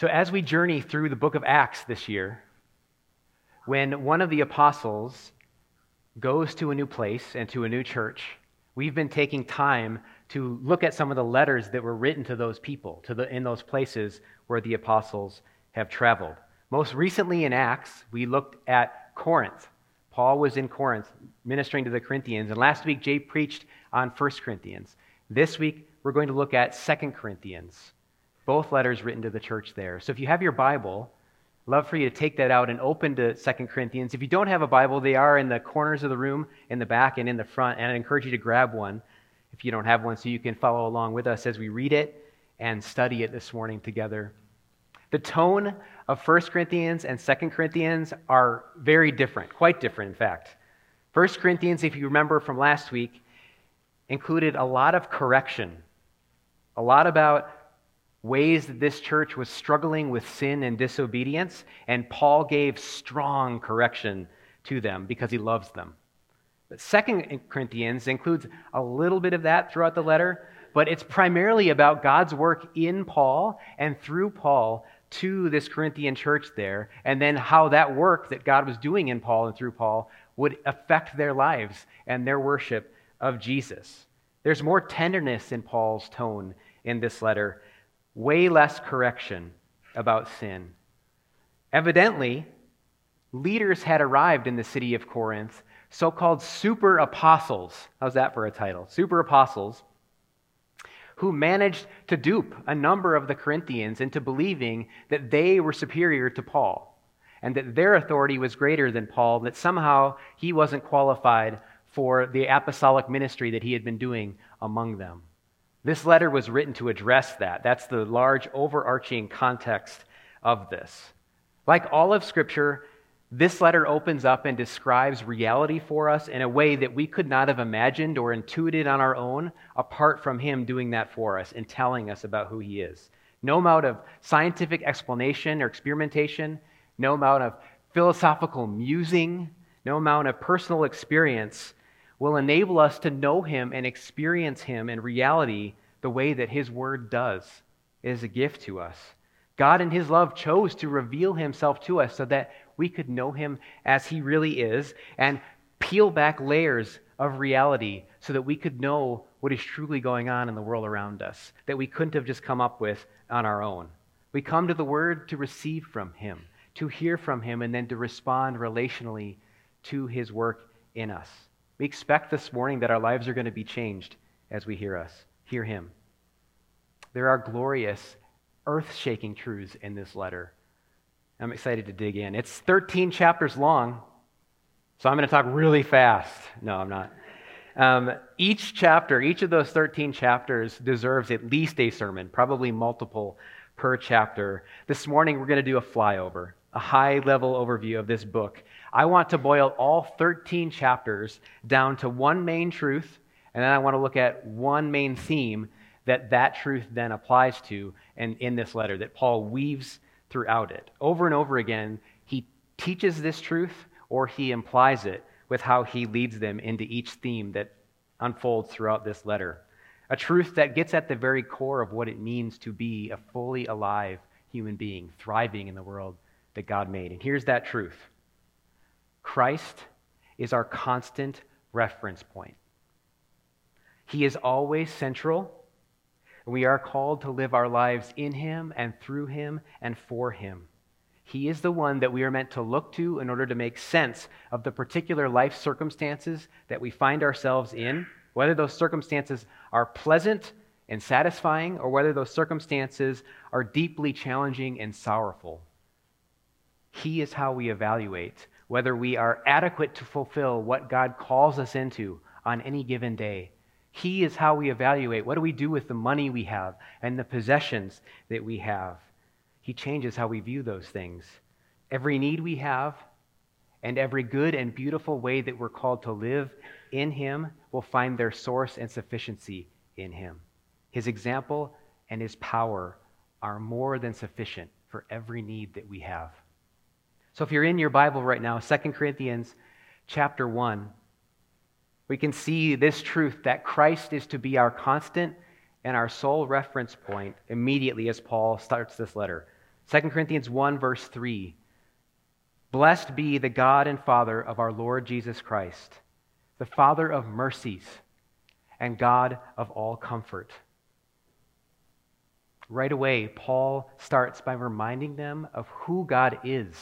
So, as we journey through the book of Acts this year, when one of the apostles goes to a new place and to a new church, we've been taking time to look at some of the letters that were written to those people, to the, in those places where the apostles have traveled. Most recently in Acts, we looked at Corinth. Paul was in Corinth ministering to the Corinthians, and last week Jay preached on 1 Corinthians. This week, we're going to look at 2 Corinthians, both letters written to the church there. So if you have your Bible, love for you to take that out and open to 2 Corinthians. If you don't have a Bible, they are in the corners of the room, in the back and in the front, and I encourage you to grab one if you don't have one so you can follow along with us as we read it and study it this morning together. The tone of 1 Corinthians and 2 Corinthians are very different, quite different, in fact. 1 Corinthians, if you remember from last week, included a lot of correction, a lot about ways that this church was struggling with sin and disobedience, and Paul gave strong correction to them because he loves them. But Second Corinthians includes a little bit of that throughout the letter, but it's primarily about God's work in Paul and through Paul to this Corinthian church there, and then how that work that God was doing in Paul and through Paul would affect their lives and their worship of Jesus. There's more tenderness in Paul's tone in this letter, way less correction about sin. Evidently, leaders had arrived in the city of Corinth, so called super apostles. How's that for a title? Super apostles who managed to dupe a number of the Corinthians into believing that they were superior to Paul and that their authority was greater than Paul, that somehow he wasn't qualified for the apostolic ministry that he had been doing among them. This letter was written to address that. That's the large overarching context of this. Like all of Scripture, this letter opens up and describes reality for us in a way that we could not have imagined or intuited on our own apart from Him doing that for us and telling us about who He is. No amount of scientific explanation or experimentation, no amount of philosophical musing, no amount of personal experience will enable us to know Him and experience Him in reality the way that His Word does. It is a gift to us. God, in His love, chose to reveal Himself to us so that we could know him as he really is and peel back layers of reality so that we could know what is truly going on in the world around us that we couldn't have just come up with on our own. We come to the Word to receive from Him, to hear from Him, and then to respond relationally to His work in us. We expect this morning that our lives are going to be changed as we hear us, hear Him. There are glorious, earth shaking truths in this letter I'm excited to dig in. It's 13 chapters long, so I'm going to talk really fast. No, I'm not. Um, each chapter, each of those 13 chapters deserves at least a sermon, probably multiple per chapter. This morning, we're going to do a flyover, a high level overview of this book. I want to boil all 13 chapters down to one main truth, and then I want to look at one main theme that that truth then applies to and in this letter that Paul weaves throughout it. Over and over again, he teaches this truth or he implies it with how he leads them into each theme that unfolds throughout this letter. A truth that gets at the very core of what it means to be a fully alive human being, thriving in the world that God made. And here's that truth Christ is our constant reference point. He is always central we are called to live our lives in Him and through Him and for Him. He is the one that we are meant to look to in order to make sense of the particular life circumstances that we find ourselves in, whether those circumstances are pleasant and satisfying or whether those circumstances are deeply challenging and sorrowful. He is how we evaluate whether we are adequate to fulfill what God calls us into on any given day he is how we evaluate what do we do with the money we have and the possessions that we have. He changes how we view those things. Every need we have and every good and beautiful way that we're called to live in Him will find their source and sufficiency in Him. His example and His power are more than sufficient for every need that we have. So if you're in your Bible right now, 2 Corinthians chapter 1, we can see this truth that Christ is to be our constant and our sole reference point immediately as Paul starts this letter. 2 Corinthians 1, verse 3 Blessed be the God and Father of our Lord Jesus Christ, the Father of mercies and God of all comfort. Right away, Paul starts by reminding them of who God is.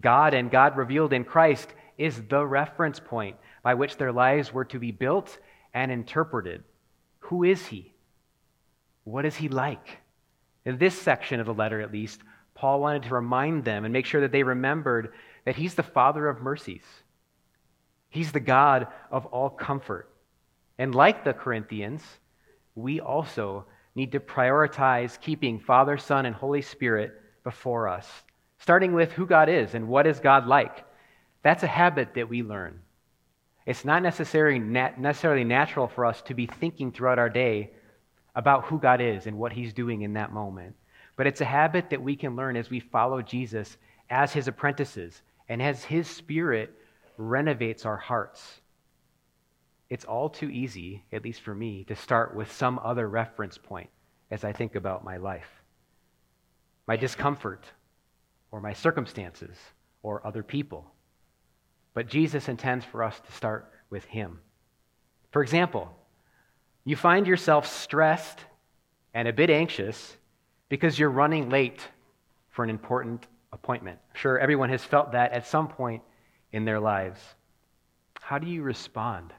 God and God revealed in Christ is the reference point by which their lives were to be built and interpreted. Who is He? What is He like? In this section of the letter, at least, Paul wanted to remind them and make sure that they remembered that He's the Father of mercies. He's the God of all comfort. And like the Corinthians, we also need to prioritize keeping Father, Son, and Holy Spirit before us, starting with who God is and what is God like. That's a habit that we learn. It's not necessarily, nat- necessarily natural for us to be thinking throughout our day about who God is and what He's doing in that moment. But it's a habit that we can learn as we follow Jesus as His apprentices and as His Spirit renovates our hearts. It's all too easy, at least for me, to start with some other reference point as I think about my life my discomfort, or my circumstances, or other people. But Jesus intends for us to start with Him. For example, you find yourself stressed and a bit anxious because you're running late for an important appointment. I'm sure everyone has felt that at some point in their lives. How do you respond?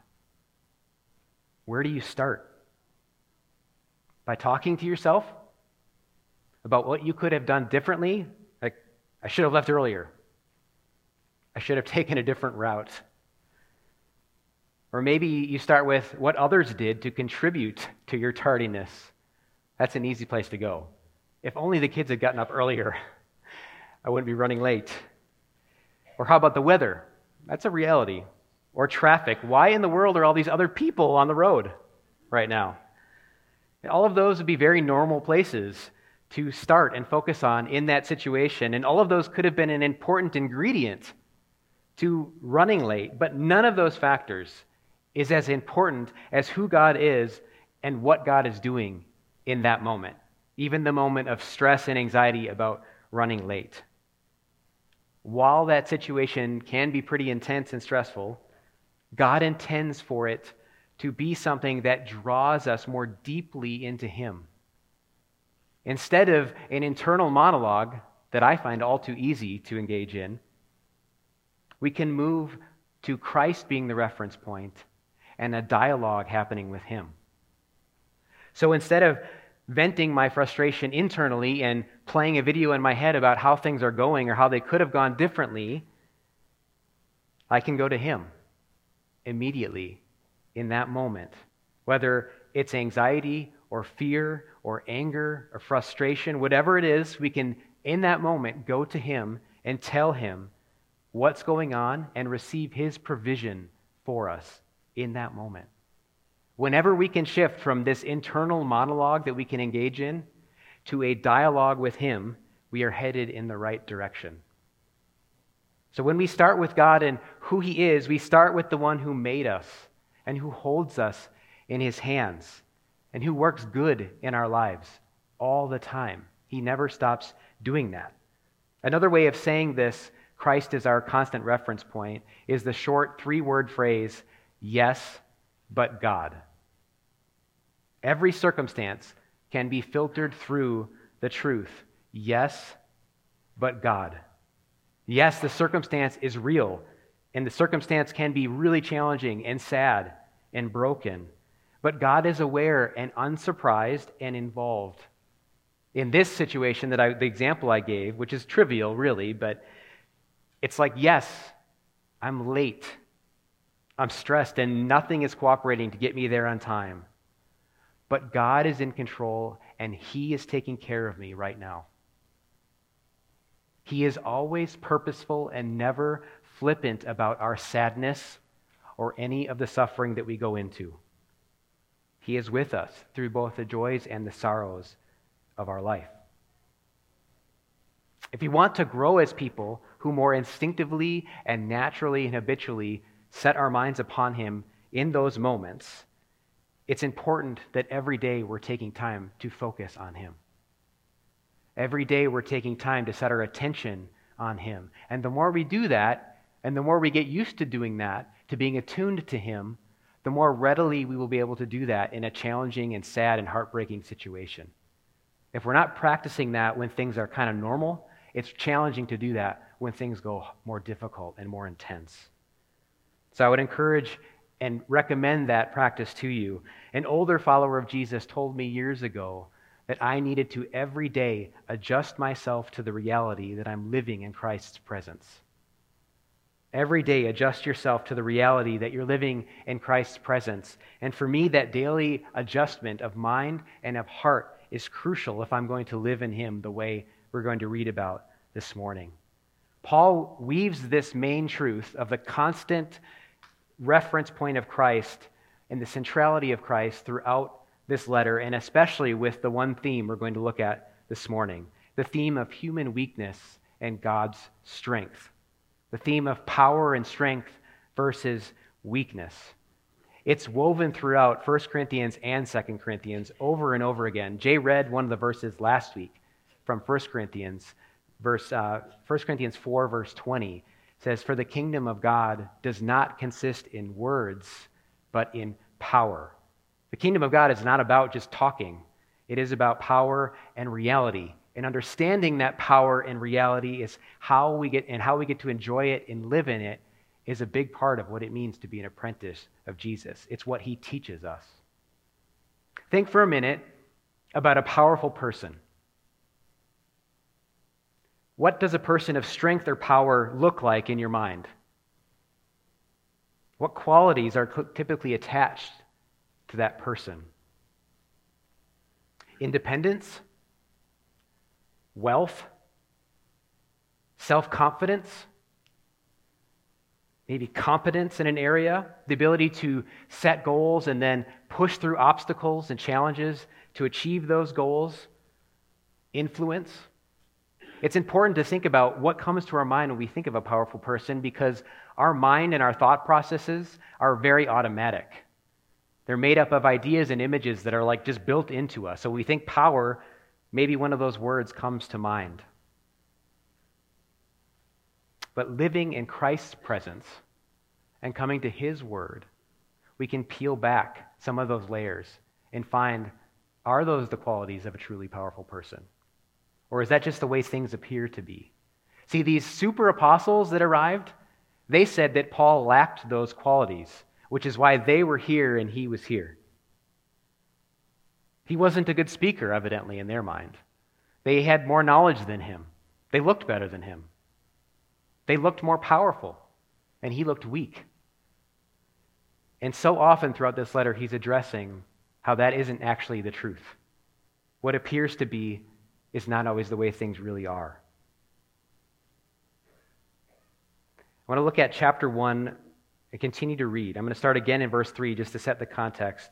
Where do you start? By talking to yourself about what you could have done differently? I should have left earlier. I should have taken a different route. Or maybe you start with what others did to contribute to your tardiness. That's an easy place to go. If only the kids had gotten up earlier, I wouldn't be running late. Or how about the weather? That's a reality. Or traffic. Why in the world are all these other people on the road right now? All of those would be very normal places to start and focus on in that situation. And all of those could have been an important ingredient to running late, but none of those factors is as important as who God is and what God is doing in that moment, even the moment of stress and anxiety about running late. While that situation can be pretty intense and stressful, God intends for it to be something that draws us more deeply into Him. Instead of an internal monologue that I find all too easy to engage in, we can move to Christ being the reference point and a dialogue happening with Him. So instead of venting my frustration internally and playing a video in my head about how things are going or how they could have gone differently, I can go to Him immediately in that moment. Whether it's anxiety or fear or anger or frustration, whatever it is, we can, in that moment, go to Him and tell Him what's going on and receive His provision for us in that moment. Whenever we can shift from this internal monologue that we can engage in to a dialogue with Him, we are headed in the right direction. So when we start with God and who He is, we start with the one who made us and who holds us in His hands and who works good in our lives all the time. He never stops doing that. Another way of saying this Christ is our constant reference point, is the short three word phrase, yes, but God. Every circumstance can be filtered through the truth, yes, but God. Yes, the circumstance is real, and the circumstance can be really challenging and sad and broken, but God is aware and unsurprised and involved. In this situation that I, the example I gave, which is trivial really, but it's like, yes, I'm late. I'm stressed, and nothing is cooperating to get me there on time. But God is in control, and He is taking care of me right now. He is always purposeful and never flippant about our sadness or any of the suffering that we go into. He is with us through both the joys and the sorrows of our life. If we want to grow as people who more instinctively and naturally and habitually set our minds upon Him in those moments, it's important that every day we're taking time to focus on Him. Every day we're taking time to set our attention on Him. And the more we do that, and the more we get used to doing that, to being attuned to Him, the more readily we will be able to do that in a challenging and sad and heartbreaking situation. If we're not practicing that when things are kind of normal, it's challenging to do that when things go more difficult and more intense. So I would encourage and recommend that practice to you. An older follower of Jesus told me years ago that I needed to every day adjust myself to the reality that I'm living in Christ's presence. Every day, adjust yourself to the reality that you're living in Christ's presence. And for me, that daily adjustment of mind and of heart is crucial if I'm going to live in Him the way we're going to read about this morning. Paul weaves this main truth of the constant reference point of Christ and the centrality of Christ throughout this letter, and especially with the one theme we're going to look at this morning the theme of human weakness and God's strength, the theme of power and strength versus weakness. It's woven throughout 1 Corinthians and 2 Corinthians over and over again. Jay read one of the verses last week from 1 Corinthians, verse, uh, 1 Corinthians 4, verse 20 says, For the kingdom of God does not consist in words, but in power. The kingdom of God is not about just talking, it is about power and reality. And understanding that power and reality is how we get and how we get to enjoy it and live in it is a big part of what it means to be an apprentice of Jesus. It's what he teaches us. Think for a minute about a powerful person. What does a person of strength or power look like in your mind? What qualities are typically attached to that person? Independence, wealth, self confidence, maybe competence in an area, the ability to set goals and then push through obstacles and challenges to achieve those goals, influence. It's important to think about what comes to our mind when we think of a powerful person because our mind and our thought processes are very automatic. They're made up of ideas and images that are like just built into us. So we think power, maybe one of those words comes to mind. But living in Christ's presence and coming to his word, we can peel back some of those layers and find are those the qualities of a truly powerful person? Or is that just the way things appear to be? See, these super apostles that arrived, they said that Paul lacked those qualities, which is why they were here and he was here. He wasn't a good speaker, evidently, in their mind. They had more knowledge than him, they looked better than him, they looked more powerful, and he looked weak. And so often throughout this letter, he's addressing how that isn't actually the truth. What appears to be is not always the way things really are. I want to look at chapter 1 and continue to read. I'm going to start again in verse 3 just to set the context.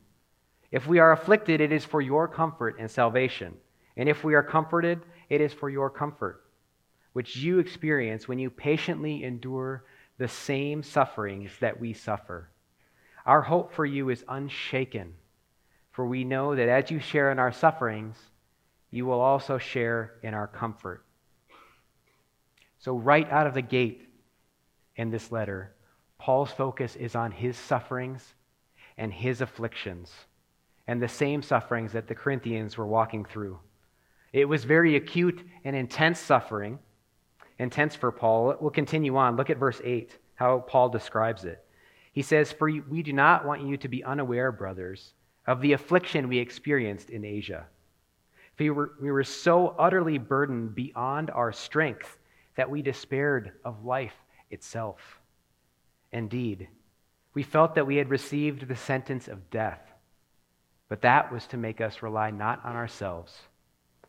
If we are afflicted, it is for your comfort and salvation. And if we are comforted, it is for your comfort, which you experience when you patiently endure the same sufferings that we suffer. Our hope for you is unshaken, for we know that as you share in our sufferings, you will also share in our comfort. So, right out of the gate in this letter, Paul's focus is on his sufferings and his afflictions, and the same sufferings that the Corinthians were walking through. It was very acute and intense suffering, intense for Paul. We'll continue on. Look at verse 8, how Paul describes it. He says, For we do not want you to be unaware, brothers, of the affliction we experienced in Asia. For we were, we were so utterly burdened beyond our strength that we despaired of life itself. Indeed, we felt that we had received the sentence of death, but that was to make us rely not on ourselves,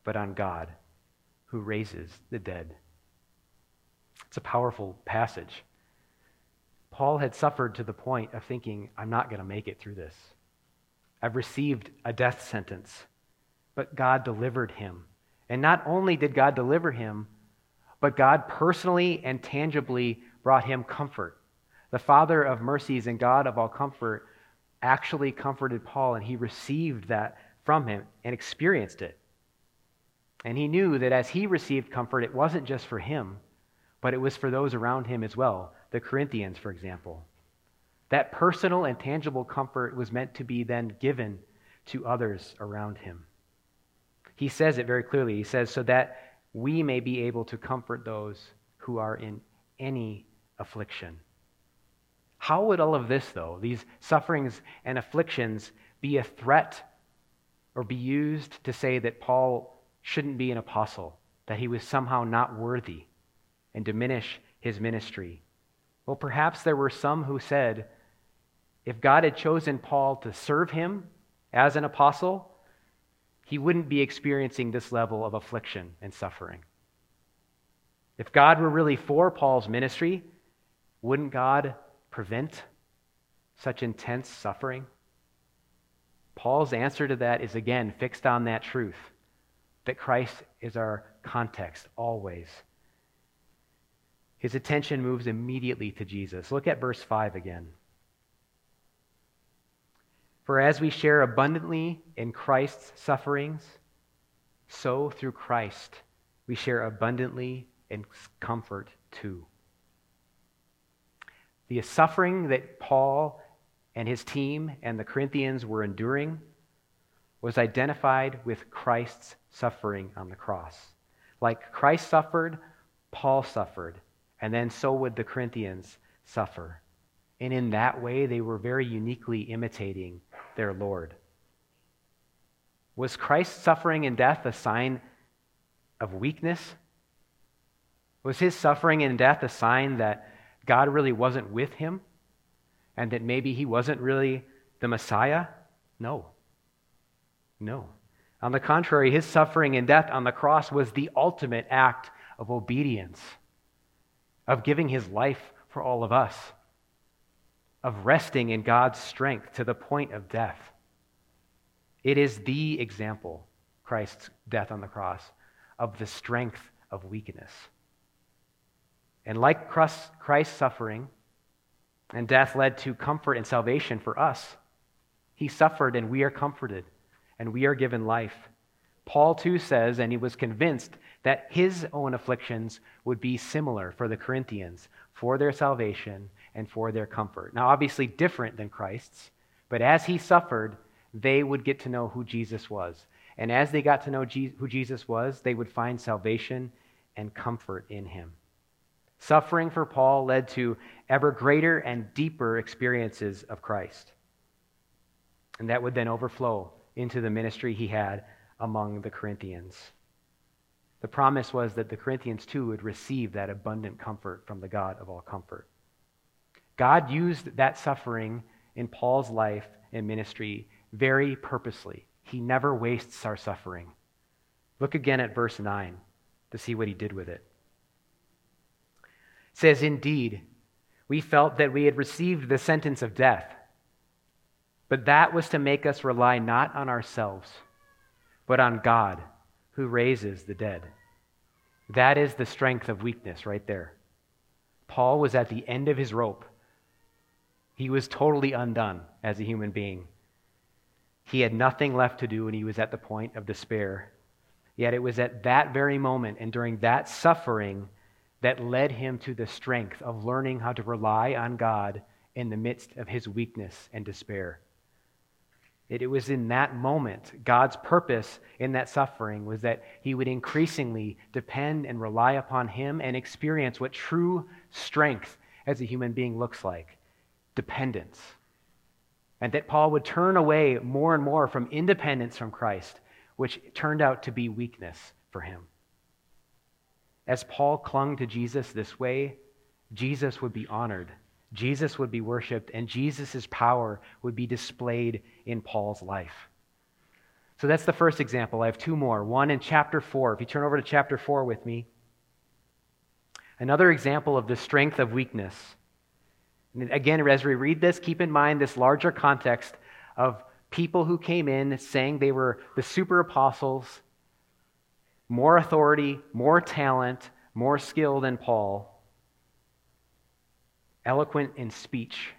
but on God, who raises the dead. It's a powerful passage. Paul had suffered to the point of thinking, I'm not going to make it through this. I've received a death sentence. But God delivered him. And not only did God deliver him, but God personally and tangibly brought him comfort. The Father of mercies and God of all comfort actually comforted Paul, and he received that from him and experienced it. And he knew that as he received comfort, it wasn't just for him, but it was for those around him as well, the Corinthians, for example. That personal and tangible comfort was meant to be then given to others around him. He says it very clearly. He says, so that we may be able to comfort those who are in any affliction. How would all of this, though, these sufferings and afflictions, be a threat or be used to say that Paul shouldn't be an apostle, that he was somehow not worthy, and diminish his ministry? Well, perhaps there were some who said, if God had chosen Paul to serve him as an apostle, he wouldn't be experiencing this level of affliction and suffering. If God were really for Paul's ministry, wouldn't God prevent such intense suffering? Paul's answer to that is again fixed on that truth that Christ is our context always. His attention moves immediately to Jesus. Look at verse 5 again. For as we share abundantly in Christ's sufferings, so through Christ we share abundantly in comfort too. The suffering that Paul and his team and the Corinthians were enduring was identified with Christ's suffering on the cross. Like Christ suffered, Paul suffered, and then so would the Corinthians suffer. And in that way, they were very uniquely imitating their Lord. Was Christ's suffering and death a sign of weakness? Was his suffering and death a sign that God really wasn't with him and that maybe he wasn't really the Messiah? No. No. On the contrary, his suffering and death on the cross was the ultimate act of obedience, of giving his life for all of us of resting in God's strength to the point of death. It is the example, Christ's death on the cross, of the strength of weakness. And like Christ's suffering and death led to comfort and salvation for us, he suffered and we are comforted and we are given life. Paul too says, and he was convinced that his own afflictions would be similar for the Corinthians for their salvation and for their comfort. Now, obviously, different than Christ's, but as he suffered, they would get to know who Jesus was. And as they got to know who Jesus was, they would find salvation and comfort in him. Suffering for Paul led to ever greater and deeper experiences of Christ. And that would then overflow into the ministry he had among the Corinthians. The promise was that the Corinthians too would receive that abundant comfort from the God of all comfort. God used that suffering in Paul's life and ministry very purposely. He never wastes our suffering. Look again at verse 9 to see what he did with it. Says, Indeed, we felt that we had received the sentence of death, but that was to make us rely not on ourselves, but on God who raises the dead. That is the strength of weakness right there. Paul was at the end of his rope. He was totally undone as a human being. He had nothing left to do, and he was at the point of despair. Yet it was at that very moment and during that suffering that led him to the strength of learning how to rely on God in the midst of his weakness and despair. It was in that moment, God's purpose in that suffering was that he would increasingly depend and rely upon him and experience what true strength as a human being looks like dependence. And that Paul would turn away more and more from independence from Christ, which turned out to be weakness for him. As Paul clung to Jesus this way, Jesus would be honored, Jesus would be worshiped, and Jesus' power would be displayed in Paul's life. So that's the first example. I have two more. One in chapter 4. If you turn over to chapter 4 with me, Another example of the strength of weakness. And again, as we read this, keep in mind this larger context of people who came in saying they were the super apostles, more authority, more talent, more skill than Paul, eloquent in speech.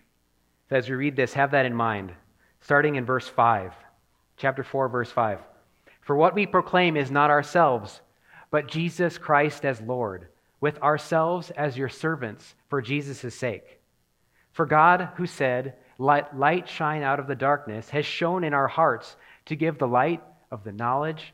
So as we read this, have that in mind, starting in verse 5, chapter 4, verse 5. For what we proclaim is not ourselves, but Jesus Christ as Lord, with ourselves as your servants for Jesus' sake. For God, who said, Let light shine out of the darkness, has shone in our hearts to give the light of the knowledge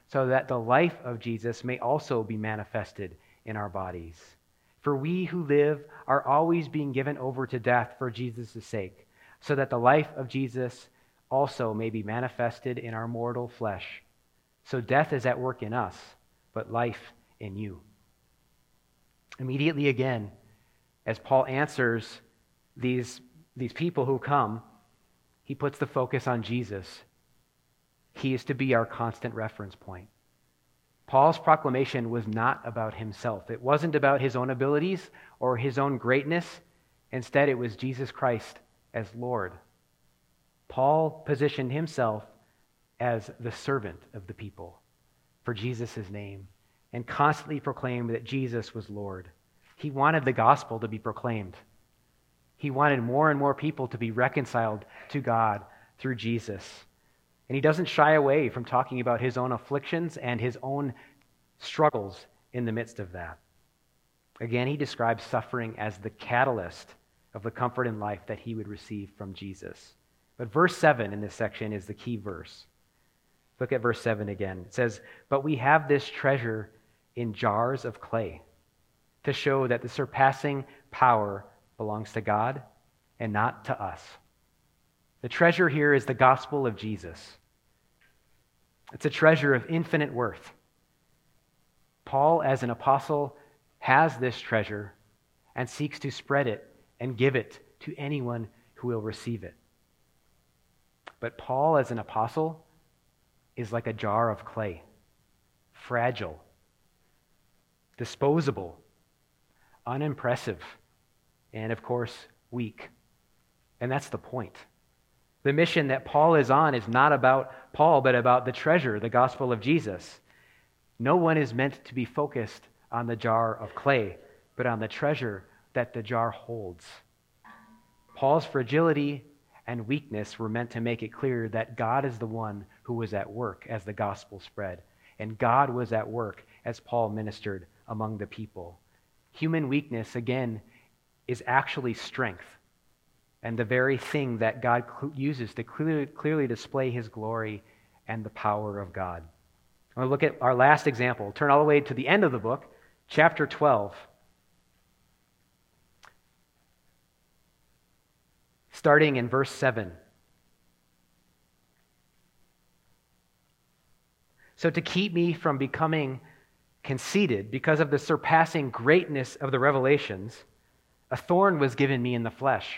so that the life of Jesus may also be manifested in our bodies. For we who live are always being given over to death for Jesus' sake, so that the life of Jesus also may be manifested in our mortal flesh. So death is at work in us, but life in you. Immediately again, as Paul answers these, these people who come, he puts the focus on Jesus. He is to be our constant reference point. Paul's proclamation was not about himself. It wasn't about his own abilities or his own greatness. Instead, it was Jesus Christ as Lord. Paul positioned himself as the servant of the people for Jesus' name and constantly proclaimed that Jesus was Lord. He wanted the gospel to be proclaimed. He wanted more and more people to be reconciled to God through Jesus. And he doesn't shy away from talking about his own afflictions and his own struggles in the midst of that. Again, he describes suffering as the catalyst of the comfort in life that he would receive from Jesus. But verse 7 in this section is the key verse. Look at verse 7 again. It says, But we have this treasure in jars of clay to show that the surpassing power belongs to God and not to us. The treasure here is the gospel of Jesus. It's a treasure of infinite worth. Paul, as an apostle, has this treasure and seeks to spread it and give it to anyone who will receive it. But Paul, as an apostle, is like a jar of clay, fragile, disposable, unimpressive, and of course, weak. And that's the point. The mission that Paul is on is not about Paul, but about the treasure, the gospel of Jesus. No one is meant to be focused on the jar of clay, but on the treasure that the jar holds. Paul's fragility and weakness were meant to make it clear that God is the one who was at work as the gospel spread. And God was at work as Paul ministered among the people. Human weakness, again, is actually strength and the very thing that God uses to clearly, clearly display his glory and the power of God. I want to look at our last example. Turn all the way to the end of the book, chapter 12. Starting in verse 7. So, to keep me from becoming conceited because of the surpassing greatness of the revelations, a thorn was given me in the flesh,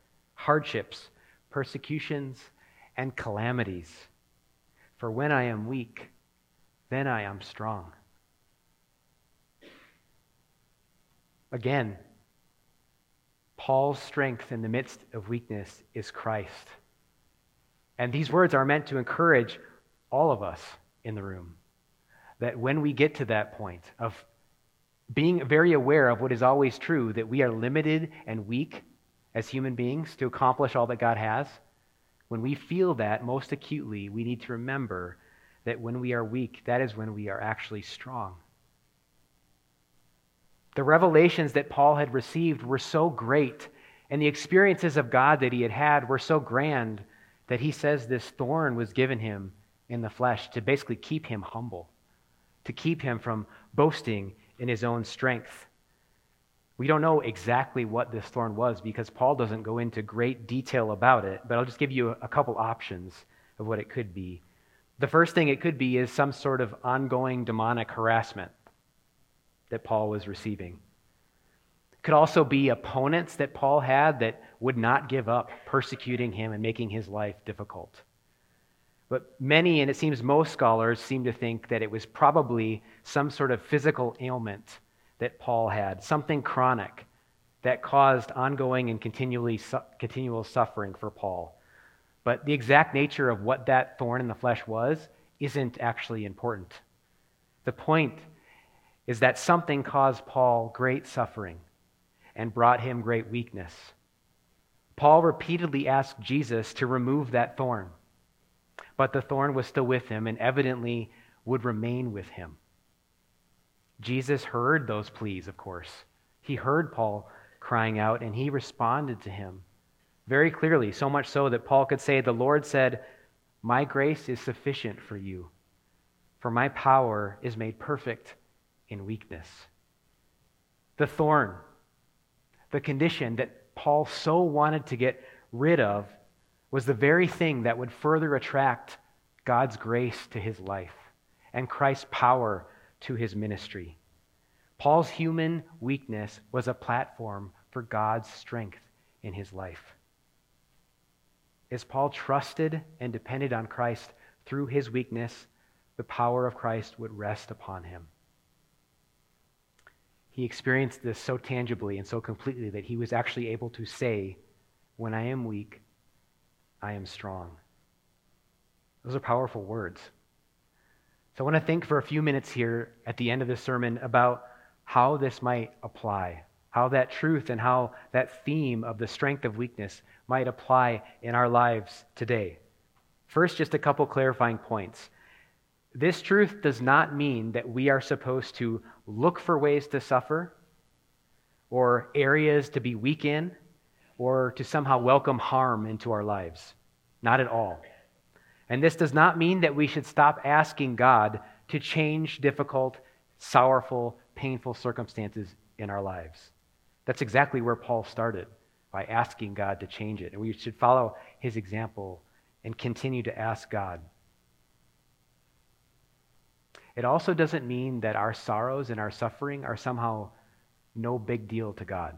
hardships, persecutions, and calamities. For when I am weak, then I am strong. Again, Paul's strength in the midst of weakness is Christ. And these words are meant to encourage all of us in the room that when we get to that point of being very aware of what is always true that we are limited and weak as human beings to accomplish all that God has, when we feel that most acutely, we need to remember that when we are weak, that is when we are actually strong. The revelations that Paul had received were so great, and the experiences of God that he had had were so grand that he says this thorn was given him in the flesh to basically keep him humble, to keep him from boasting in his own strength. We don't know exactly what this thorn was because Paul doesn't go into great detail about it, but I'll just give you a couple options of what it could be. The first thing it could be is some sort of ongoing demonic harassment that Paul was receiving. It could also be opponents that Paul had that would not give up persecuting him and making his life difficult. But many, and it seems most scholars, seem to think that it was probably some sort of physical ailment that Paul had, something chronic that caused ongoing and continually continual suffering for Paul. But the exact nature of what that thorn in the flesh was isn't actually important. The point is that something caused Paul great suffering and brought him great weakness. Paul repeatedly asked Jesus to remove that thorn, but the thorn was still with him and evidently would remain with him. Jesus heard those pleas, of course. He heard Paul crying out and he responded to him very clearly, so much so that Paul could say, The Lord said, My grace is sufficient for you, for my power is made perfect in weakness. The thorn, the condition that Paul so wanted to get rid of, was the very thing that would further attract God's grace to his life and Christ's power to his ministry. Paul's human weakness was a platform for God's strength in his life. As Paul trusted and depended on Christ through his weakness, the power of Christ would rest upon him. He experienced this so tangibly and so completely that he was actually able to say, When I am weak, I am strong. Those are powerful words. So I want to think for a few minutes here at the end of this sermon about how this might apply, how that truth and how that theme of the strength of weakness might apply in our lives today. First, just a couple clarifying points. This truth does not mean that we are supposed to look for ways to suffer or areas to be weak in or to somehow welcome harm into our lives. Not at all. And this does not mean that we should stop asking God to change difficult, sorrowful, painful circumstances in our lives. That's exactly where Paul started by asking God to change it. And we should follow his example and continue to ask God. It also doesn't mean that our sorrows and our suffering are somehow no big deal to God.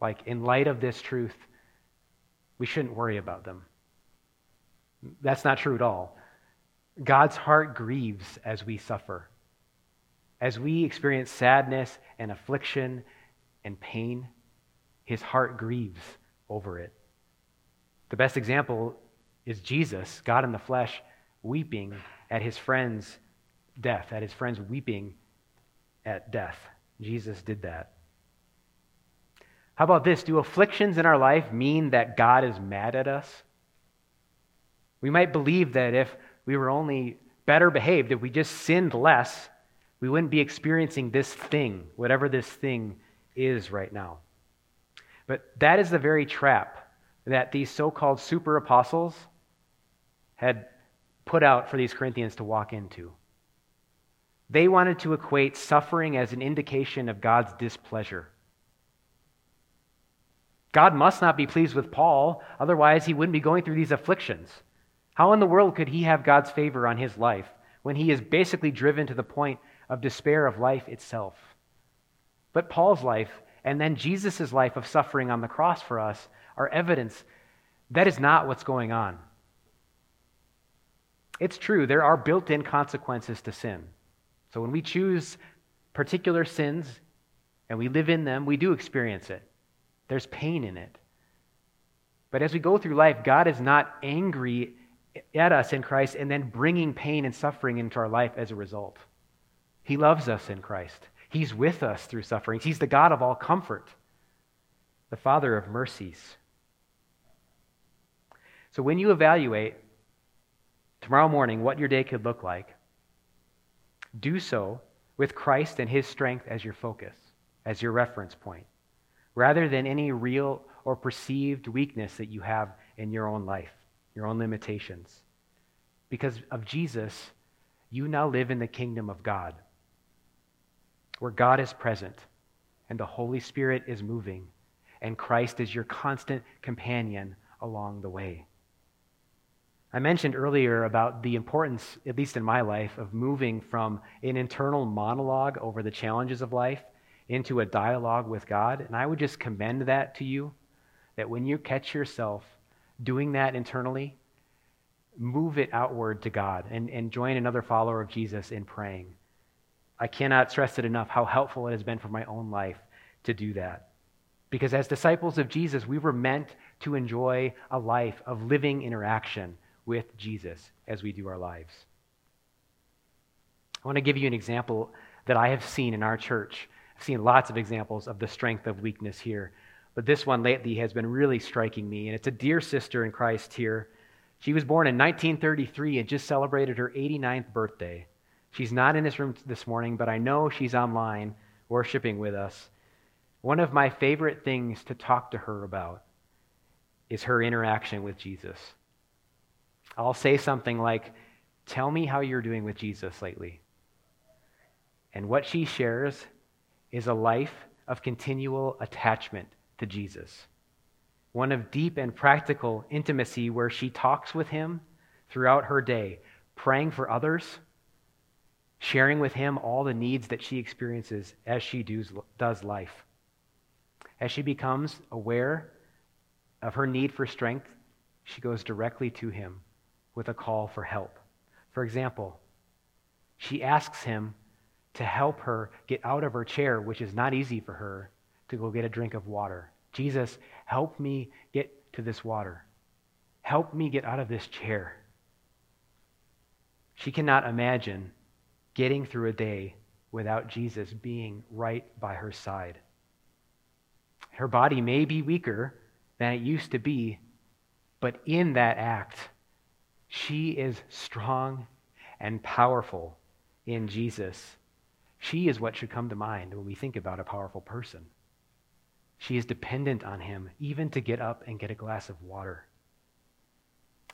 Like, in light of this truth, we shouldn't worry about them. That's not true at all. God's heart grieves as we suffer. As we experience sadness and affliction and pain, his heart grieves over it. The best example is Jesus, God in the flesh, weeping at his friend's death, at his friend's weeping at death. Jesus did that. How about this? Do afflictions in our life mean that God is mad at us? We might believe that if we were only better behaved, if we just sinned less, we wouldn't be experiencing this thing, whatever this thing is right now. But that is the very trap that these so called super apostles had put out for these Corinthians to walk into. They wanted to equate suffering as an indication of God's displeasure. God must not be pleased with Paul, otherwise, he wouldn't be going through these afflictions. How in the world could he have God's favor on his life when he is basically driven to the point of despair of life itself. But Paul's life and then Jesus' life of suffering on the cross for us are evidence that is not what's going on. It's true, there are built in consequences to sin. So when we choose particular sins and we live in them, we do experience it. There's pain in it. But as we go through life, God is not angry at us in Christ and then bringing pain and suffering into our life as a result. He loves us in Christ. He's with us through sufferings. He's the God of all comfort, the Father of mercies. So when you evaluate tomorrow morning what your day could look like, do so with Christ and his strength as your focus, as your reference point, rather than any real or perceived weakness that you have in your own life, your own limitations. Because of Jesus, you now live in the kingdom of God, where God is present and the Holy Spirit is moving, and Christ is your constant companion along the way. I mentioned earlier about the importance, at least in my life, of moving from an internal monologue over the challenges of life into a dialogue with God. And I would just commend that to you that when you catch yourself doing that internally, move it outward to God and, and join another follower of Jesus in praying. I cannot stress it enough how helpful it has been for my own life to do that. Because as disciples of Jesus, we were meant to enjoy a life of living interaction with Jesus as we do our lives. I want to give you an example that I have seen in our church. I've seen lots of examples of the strength of weakness here. But this one lately has been really striking me. And it's a dear sister in Christ here. She was born in 1933 and just celebrated her 89th birthday. She's not in this room this morning, but I know she's online worshiping with us. One of my favorite things to talk to her about is her interaction with Jesus. I'll say something like, Tell me how you're doing with Jesus lately. And what she shares is a life of continual attachment to Jesus. One of deep and practical intimacy where she talks with him throughout her day, praying for others, sharing with him all the needs that she experiences as she does life. As she becomes aware of her need for strength, she goes directly to him with a call for help. For example, she asks him to help her get out of her chair, which is not easy for her, to go get a drink of water. Jesus, help me get to this water. Help me get out of this chair. She cannot imagine getting through a day without Jesus being right by her side. Her body may be weaker than it used to be, but in that act, she is strong and powerful in Jesus. She is what should come to mind when we think about a powerful person. She is dependent on him, even to get up and get a glass of water.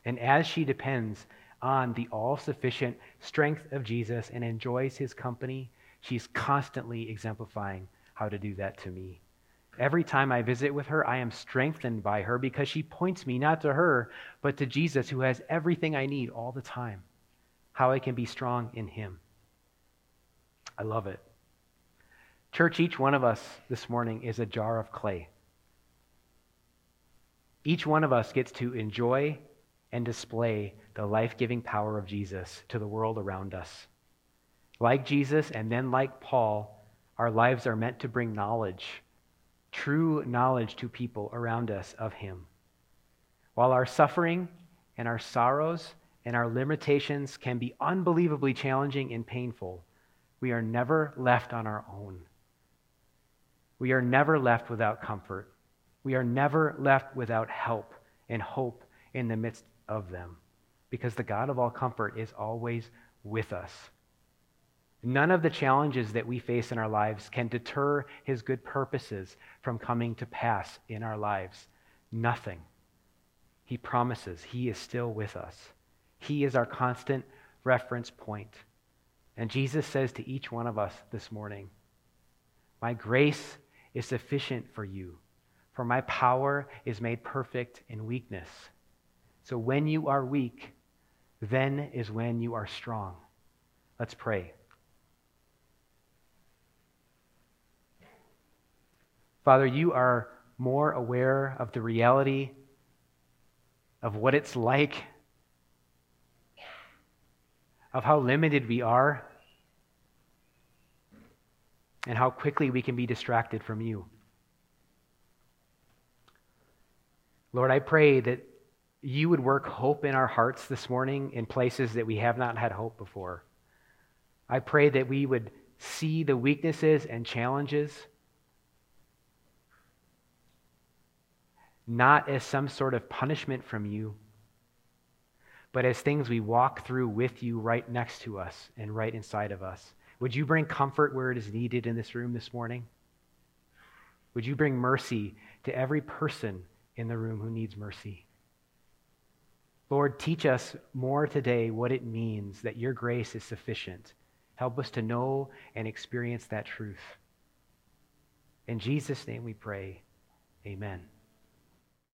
And as she depends on the all sufficient strength of Jesus and enjoys his company, she's constantly exemplifying how to do that to me. Every time I visit with her, I am strengthened by her because she points me not to her, but to Jesus, who has everything I need all the time. How I can be strong in him. I love it. Church, each one of us this morning is a jar of clay. Each one of us gets to enjoy and display the life giving power of Jesus to the world around us. Like Jesus, and then like Paul, our lives are meant to bring knowledge true knowledge to people around us of Him. While our suffering and our sorrows and our limitations can be unbelievably challenging and painful, we are never left on our own. We are never left without comfort. We are never left without help and hope in the midst of them because the God of all comfort is always with us. None of the challenges that we face in our lives can deter his good purposes from coming to pass in our lives. Nothing. He promises he is still with us. He is our constant reference point. And Jesus says to each one of us this morning, My grace is sufficient for you, for my power is made perfect in weakness. So when you are weak, then is when you are strong. Let's pray. Father, you are more aware of the reality of what it's like, of how limited we are, and how quickly we can be distracted from you. Lord, I pray that you would work hope in our hearts this morning in places that we have not had hope before. I pray that we would see the weaknesses and challenges not as some sort of punishment from you, but as things we walk through with you right next to us and right inside of us. Would you bring comfort where it is needed in this room this morning? Would you bring mercy to every person in the room who needs mercy? Lord, teach us more today what it means that your grace is sufficient. Help us to know and experience that truth. In Jesus' name we pray. Amen.